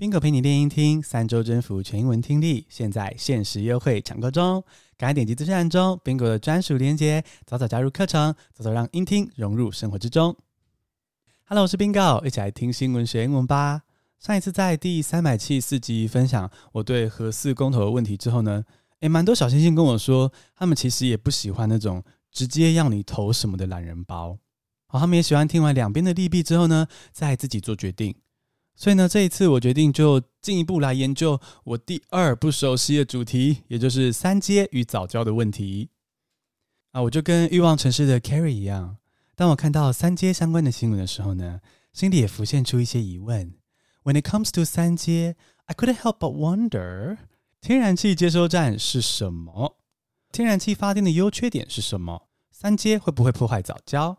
宾狗陪你练英听，三周征服全英文听力，现在限时优惠抢购中，赶快点击资讯栏中宾狗的专属链接，早早加入课程，早早让英听融入生活之中。Hello，我是宾狗，一起来听新闻学英文吧。上一次在第三百七十四集分享我对核四公投的问题之后呢，诶，蛮多小星星跟我说，他们其实也不喜欢那种直接要你投什么的懒人包。好，他们也喜欢听完两边的利弊之后呢，再自己做决定。所以呢，这一次我决定就进一步来研究我第二不熟悉的主题，也就是三阶与早教的问题。啊，我就跟欲望城市的 Carrie 一样，当我看到三阶相关的新闻的时候呢，心里也浮现出一些疑问。When it comes to 三阶，I couldn't help but wonder：天然气接收站是什么？天然气发电的优缺点是什么？三阶会不会破坏早教？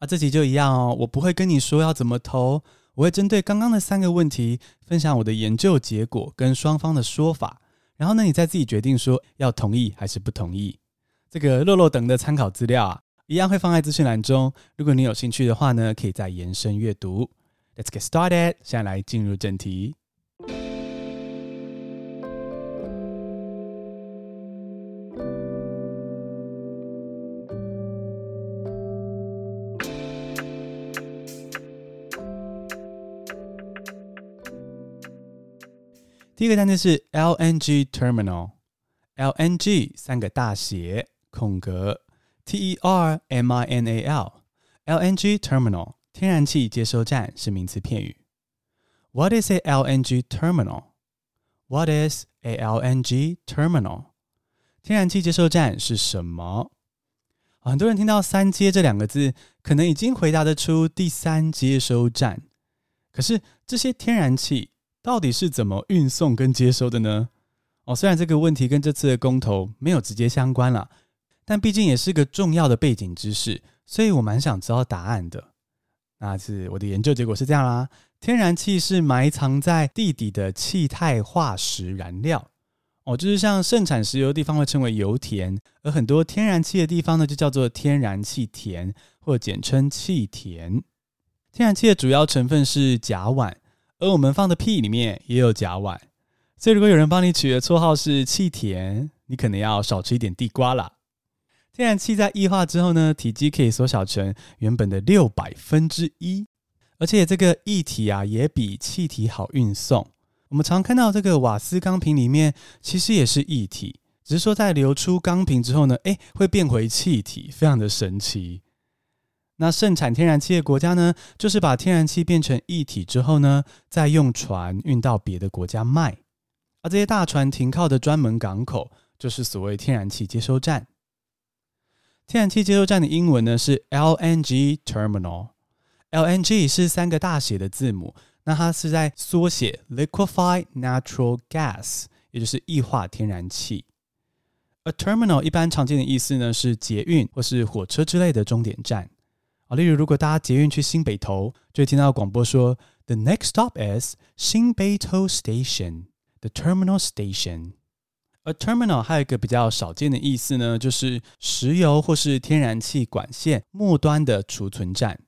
啊，这集就一样哦，我不会跟你说要怎么投，我会针对刚刚的三个问题分享我的研究结果跟双方的说法，然后呢，你再自己决定说要同意还是不同意。这个落落等的参考资料啊，一样会放在资讯栏中，如果你有兴趣的话呢，可以再延伸阅读。Let's get started，现在来进入正题。第一个单词是 LNG terminal，LNG 三个大写空格 T E R M I N A L，LNG terminal 天然气接收站是名词片语。What is a LNG terminal？What is a LNG terminal？天然气接收站是什么？很多人听到三接这两个字，可能已经回答得出第三接收站。可是这些天然气， 到底是怎么运送跟接收的呢？哦，虽然这个问题跟这次的公投没有直接相关啦，但毕竟也是个重要的背景知识，所以我蛮想知道答案的。那是我的研究结果是这样啦：天然气是埋藏在地底的气态化石燃料，哦，就是像盛产石油的地方会称为油田，而很多天然气的地方呢，就叫做天然气田，或简称气田。天然气的主要成分是甲烷。而我们放的屁里面也有甲烷，所以如果有人帮你取的绰号是气田，你可能要少吃一点地瓜啦。天然气在液化之后呢，体积可以缩小成原本的六百分之一，而且这个液体啊也比气体好运送。我们常看到这个瓦斯钢瓶里面其实也是液体，只是说在流出钢瓶之后呢，诶，会变回气体，非常的神奇。那盛产天然气的国家呢，就是把天然气变成液体之后呢，再用船运到别的国家卖。而这些大船停靠的专门港口，就是所谓天然气接收站。天然气接收站的英文呢是 LNG terminal。LNG 是三个大写的字母，那它是在缩写 Liquefied Natural Gas，也就是液化天然气。而 terminal 一般常见的意思呢是捷运或是火车之类的终点站。啊例如，如果大家捷运去新北投，就会听到广播说：“The next stop is 新北投 Station，the terminal station。”而 terminal 还有一个比较少见的意思呢，就是石油或是天然气管线末端的储存站。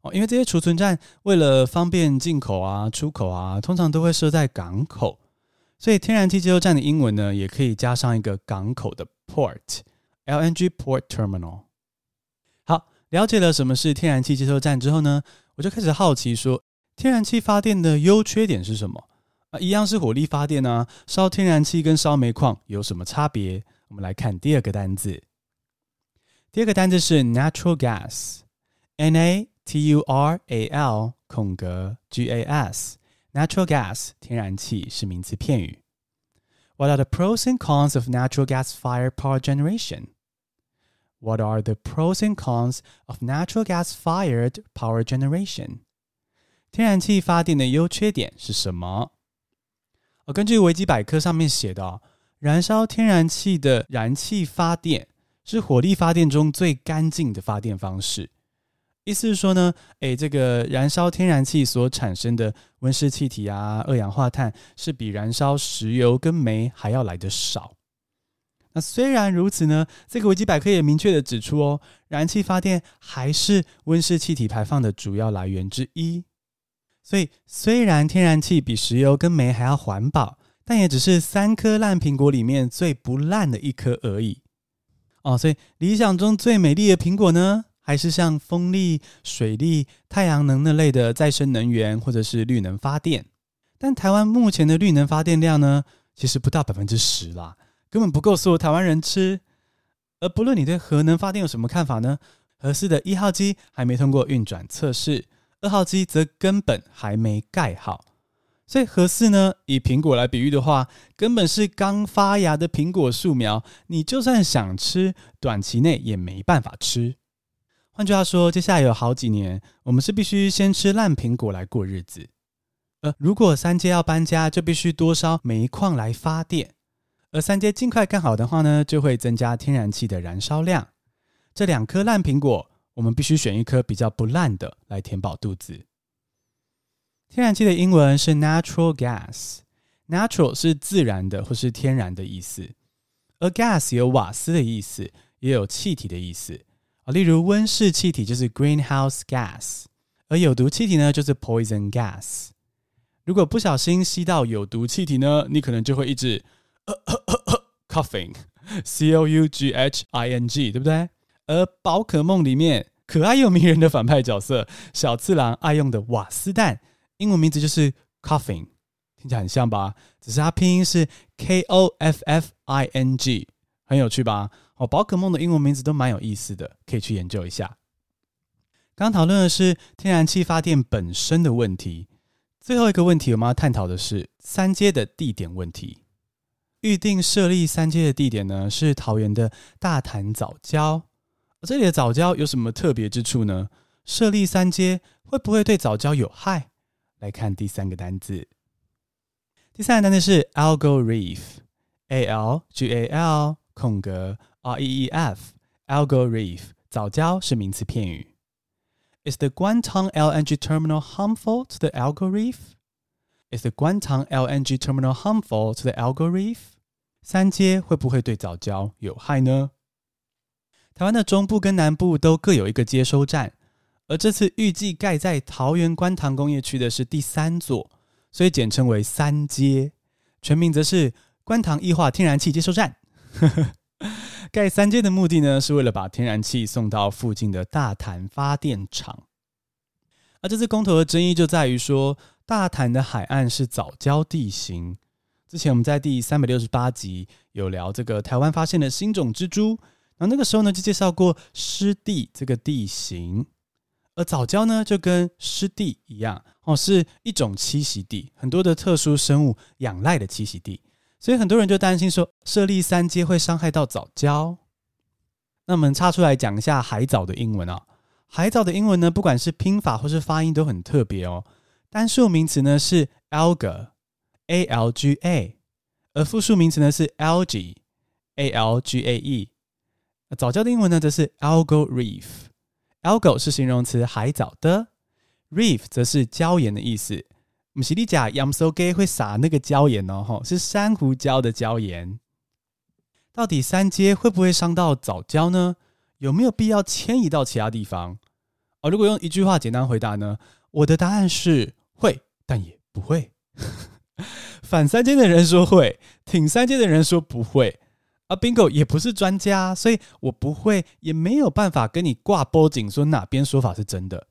哦，因为这些储存站为了方便进口啊、出口啊，通常都会设在港口，所以天然气接收站的英文呢，也可以加上一个港口的 port，LNG port terminal。了解了什么是天然气接收站之后呢，我就开始好奇说，天然气发电的优缺点是什么？啊，一样是火力发电啊，烧天然气跟烧煤矿有什么差别？我们来看第二个单字。第二个单字是 natural gas，N A T U R A L 空格 G A S，natural gas 天然气是名词片语。What are the pros and cons of natural gas fire power generation? What are the pros and cons of natural gas-fired power generation? 天然气发电的优缺点是什么？哦，根据维基百科上面写的，燃烧天然气的燃气发电是火力发电中最干净的发电方式。意思是说呢，诶，这个燃烧天然气所产生的温室气体啊、二氧化碳是比燃烧石油跟煤还要来得少。那虽然如此呢，这个维基百科也明确的指出哦，燃气发电还是温室气体排放的主要来源之一。所以虽然天然气比石油跟煤还要环保，但也只是三颗烂苹果里面最不烂的一颗而已。哦，所以理想中最美丽的苹果呢，还是像风力、水力、太阳能那类的再生能源，或者是绿能发电。但台湾目前的绿能发电量呢，其实不到百分之十啦，根本不够所有台湾人吃。而不论你对核能发电有什么看法呢？核四的一号机还没通过运转测试，二号机则根本还没盖好。所以核四呢，以苹果来比喻的话，根本是刚发芽的苹果树苗，你就算想吃，短期内也没办法吃。换句话说，接下来有好几年，我们是必须先吃烂苹果来过日子。呃如果三阶要搬家，就必须多烧煤矿来发电。而三阶尽快盖好的话呢，就会增加天然气的燃烧量。这两颗烂苹果，我们必须选一颗比较不烂的来填饱肚子。天然气的英文是 natural gas，natural 是自然的或是天然的意思，而 gas 有瓦斯的意思，也有气体的意思啊。例如温室气体就是 greenhouse gas，而有毒气体呢就是 poison gas。如果不小心吸到有毒气体呢，你可能就会一直。Coughing，C O U G H I N G，对不对？而宝可梦里面可爱又迷人的反派角色小次郎爱用的瓦斯弹，英文名字就是 Coughing，听起来很像吧？只是它拼音是 K O F F I N G，很有趣吧？哦，宝可梦的英文名字都蛮有意思的，可以去研究一下。刚讨论的是天然气发电本身的问题，最后一个问题我们要探讨的是三阶的地点问题。预定设立三接的地点呢，是桃园的大潭藻礁。这里的藻礁有什么特别之处呢？设立三接会不会对藻礁有害？来看第三个单字。第三个单字是 algal reef，A L G A L 空格 R E E F，algal reef 藻礁是名词片语。Is the guangtang LNG terminal harmful to the algal reef? Is the guangtang LNG terminal harmful to the algal reef? 三阶会不会对早礁有害呢？台湾的中部跟南部都各有一个接收站，而这次预计盖在桃园观塘工业区的是第三座，所以简称为三阶，全名则是观塘液化天然气接收站。盖三阶的目的呢，是为了把天然气送到附近的大潭发电厂。而这次公投的争议就在于说，大潭的海岸是早礁地形。之前我们在第三百六十八集有聊这个台湾发现的新种蜘蛛，然后那个时候呢就介绍过湿地这个地形，而藻礁呢就跟湿地一样哦，是一种栖息地，很多的特殊生物仰赖的栖息地，所以很多人就担心说设立三阶会伤害到藻礁。那我们插出来讲一下海藻的英文啊，海藻的英文呢不管是拼法或是发音都很特别哦，单数名词呢是 alga。A L G A，而复数名词呢是 algae，A L G A E。那藻礁的英文呢则是 algal reef，algal 是形容词海藻的，reef 则是礁岩的意思。不是你讲盐酥鸡会撒那个礁岩哦，吼，是珊瑚礁的礁岩。到底三阶会不会伤到藻礁呢？有没有必要迁移到其他地方？哦，如果用一句话简单回答呢，我的答案是会，但也不会。反三阶的人说会，挺三阶的人说不会。而 Bingo 也不是专家，所以我不会，也没有办法跟你挂脖颈说哪边说法是真的。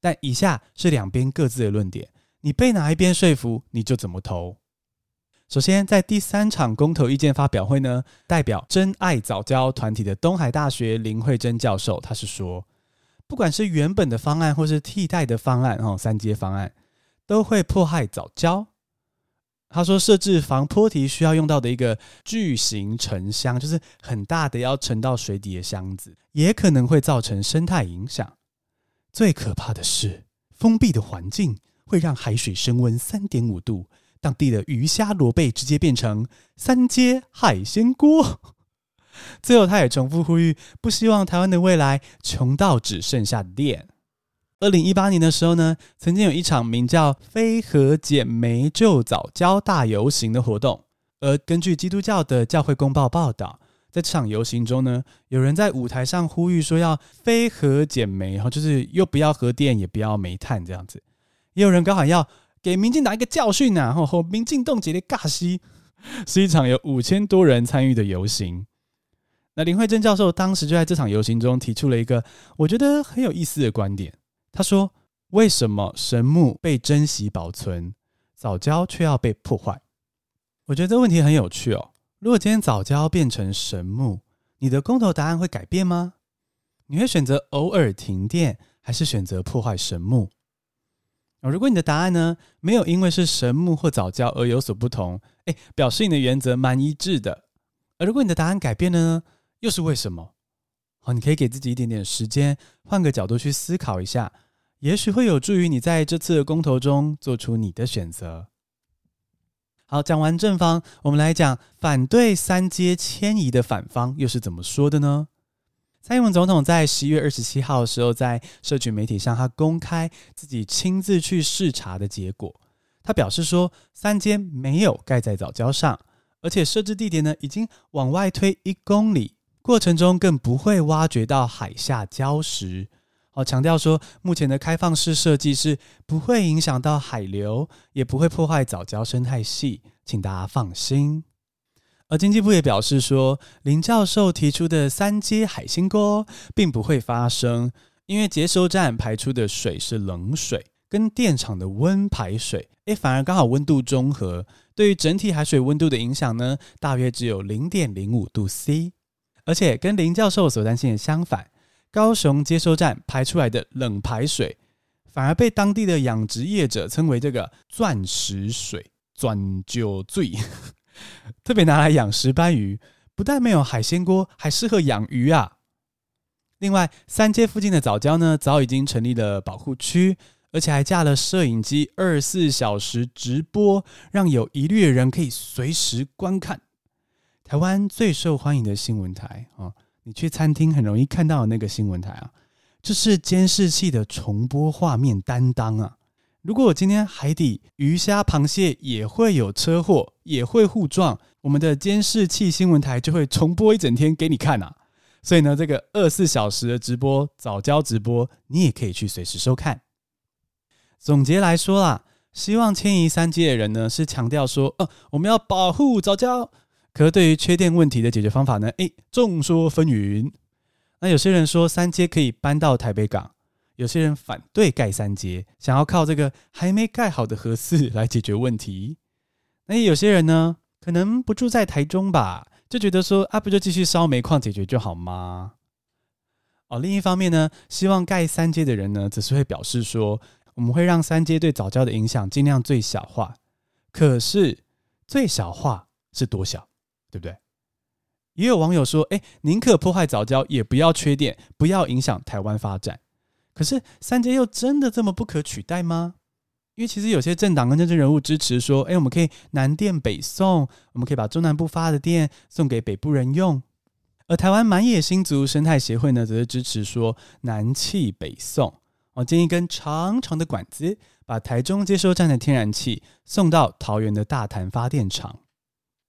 但以下是两边各自的论点，你被哪一边说服，你就怎么投。首先，在第三场公投意见发表会呢，代表真爱早教团体的东海大学林慧珍教授，他是说，不管是原本的方案或是替代的方案，哦，三阶方案都会迫害早教。他说，设置防波堤需要用到的一个巨型沉箱，就是很大的要沉到水底的箱子，也可能会造成生态影响。最可怕的是，封闭的环境会让海水升温三点五度，当地的鱼虾螺贝直接变成三阶海鲜锅。最后，他也重复呼吁，不希望台湾的未来穷到只剩下电。二零一八年的时候呢，曾经有一场名叫“非核减煤就早交大游行”的活动。而根据基督教的教会公报报道，在这场游行中呢，有人在舞台上呼吁说要“非核减煤”，然后就是又不要核电，也不要煤炭这样子。也有人刚好要给民进党一个教训呐、啊，吼吼，民进冻结的尬戏，是一场有五千多人参与的游行。那林惠珍教授当时就在这场游行中提出了一个我觉得很有意思的观点。他说：“为什么神木被珍惜保存，早教却要被破坏？”我觉得这问题很有趣哦。如果今天早教变成神木，你的公投答案会改变吗？你会选择偶尔停电，还是选择破坏神木？如果你的答案呢，没有因为是神木或早教而有所不同，诶，表示你的原则蛮一致的。而如果你的答案改变了呢？又是为什么？好，你可以给自己一点点时间，换个角度去思考一下，也许会有助于你在这次的公投中做出你的选择。好，讲完正方，我们来讲反对三阶迁移的反方又是怎么说的呢？蔡英文总统在十一月二十七号的时候，在社群媒体上，他公开自己亲自去视察的结果。他表示说，三接没有盖在藻礁上，而且设置地点呢，已经往外推一公里。过程中更不会挖掘到海下礁石，哦，强调说目前的开放式设计是不会影响到海流，也不会破坏藻礁生态系，请大家放心。而经济部也表示说，林教授提出的三阶海星锅并不会发生，因为接收站排出的水是冷水，跟电厂的温排水，诶，反而刚好温度中和，对于整体海水温度的影响呢，大约只有零点零五度 C。而且跟林教授所担心的相反，高雄接收站排出来的冷排水，反而被当地的养殖业者称为这个“钻石水”，钻就最，特别拿来养石斑鱼，不但没有海鲜锅，还适合养鱼啊。另外，三街附近的藻礁呢，早已经成立了保护区，而且还架了摄影机，二十四小时直播，让有疑虑的人可以随时观看。台湾最受欢迎的新闻台啊，你去餐厅很容易看到的那个新闻台啊，就是监视器的重播画面担当啊。如果我今天海底鱼虾螃蟹也会有车祸，也会互撞，我们的监视器新闻台就会重播一整天给你看啊。所以呢，这个二十四小时的直播早教直播，你也可以去随时收看。总结来说啦，希望迁移三接的人呢，是强调说，哦，我们要保护早教。可是对于缺电问题的解决方法呢？诶，众说纷纭。那有些人说三阶可以搬到台北港，有些人反对盖三阶，想要靠这个还没盖好的核四来解决问题。那有些人呢，可能不住在台中吧，就觉得说啊，不就继续烧煤矿解决就好吗？哦，另一方面呢，希望盖三阶的人呢，只是会表示说，我们会让三阶对早教的影响尽量最小化。可是最小化是多小？对不对？也有网友说：“哎，宁可破坏早教，也不要缺电，不要影响台湾发展。”可是三阶又真的这么不可取代吗？因为其实有些政党跟政治人物支持说：“哎，我们可以南电北送，我们可以把中南部发的电送给北部人用。”而台湾满野新族生态协会呢，则是支持说南气北送。我建议根长长的管子，把台中接收站的天然气送到桃园的大潭发电厂。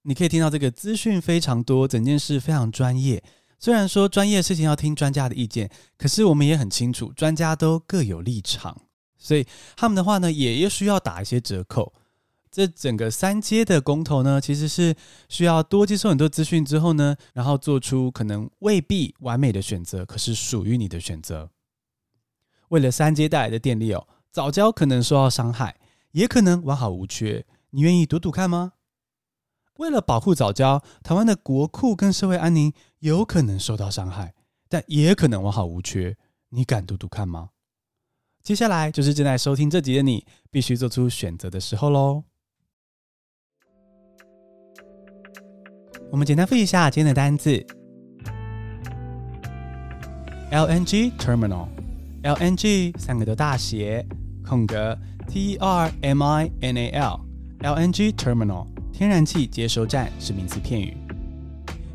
你可以听到这个资讯非常多，整件事非常专业。虽然说专业事情要听专家的意见，可是我们也很清楚，专家都各有立场，所以他们的话呢，也也需要打一些折扣。这整个三阶的公投呢，其实是需要多接受很多资讯之后呢，然后做出可能未必完美的选择，可是属于你的选择。为了三阶带来的电力哦，早教可能受到伤害，也可能完好无缺。你愿意赌赌看吗？为了保护早教，台湾的国库跟社会安宁有可能受到伤害，但也可能完好无缺。你敢赌赌看吗？接下来就是正在收听这集的你必须做出选择的时候喽。我们简单复习一下今天的单字：LNG terminal，LNG 三个都大写，空格 T E R M I N A L，LNG terminal。天然气接收站是名词片语。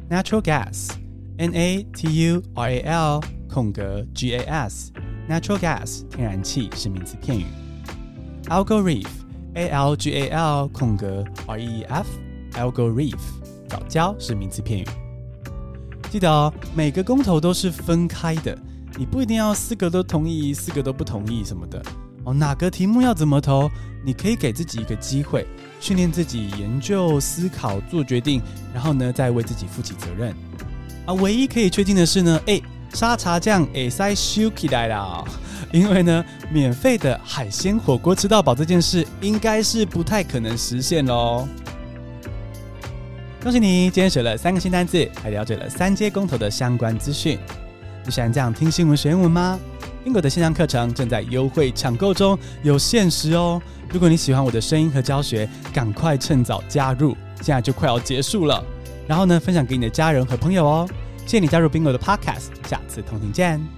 Natural gas，N A T U R A L 空格 G A S，Natural gas 天然气是名词片语。Algal Reef，A L G A L 空格 R E E F，Algal Reef 藻礁是名词片语。记得哦，每个公投都是分开的，你不一定要四个都同意，四个都不同意什么的。哦，哪个题目要怎么投？你可以给自己一个机会，训练自己研究、思考、做决定，然后呢，再为自己负起责任。啊，唯一可以确定的是呢，哎，沙茶酱会使收起来了，因为呢，免费的海鲜火锅吃到饱这件事，应该是不太可能实现喽。恭喜你，今天学了三个新单字，还了解了三阶公投的相关资讯。你喜欢这样听新闻学英文吗？宾果的线上课程正在优惠抢购中，有限时哦。如果你喜欢我的声音和教学，赶快趁早加入，现在就快要结束了。然后呢，分享给你的家人和朋友哦。谢谢你加入宾果的 Podcast，下次同听见。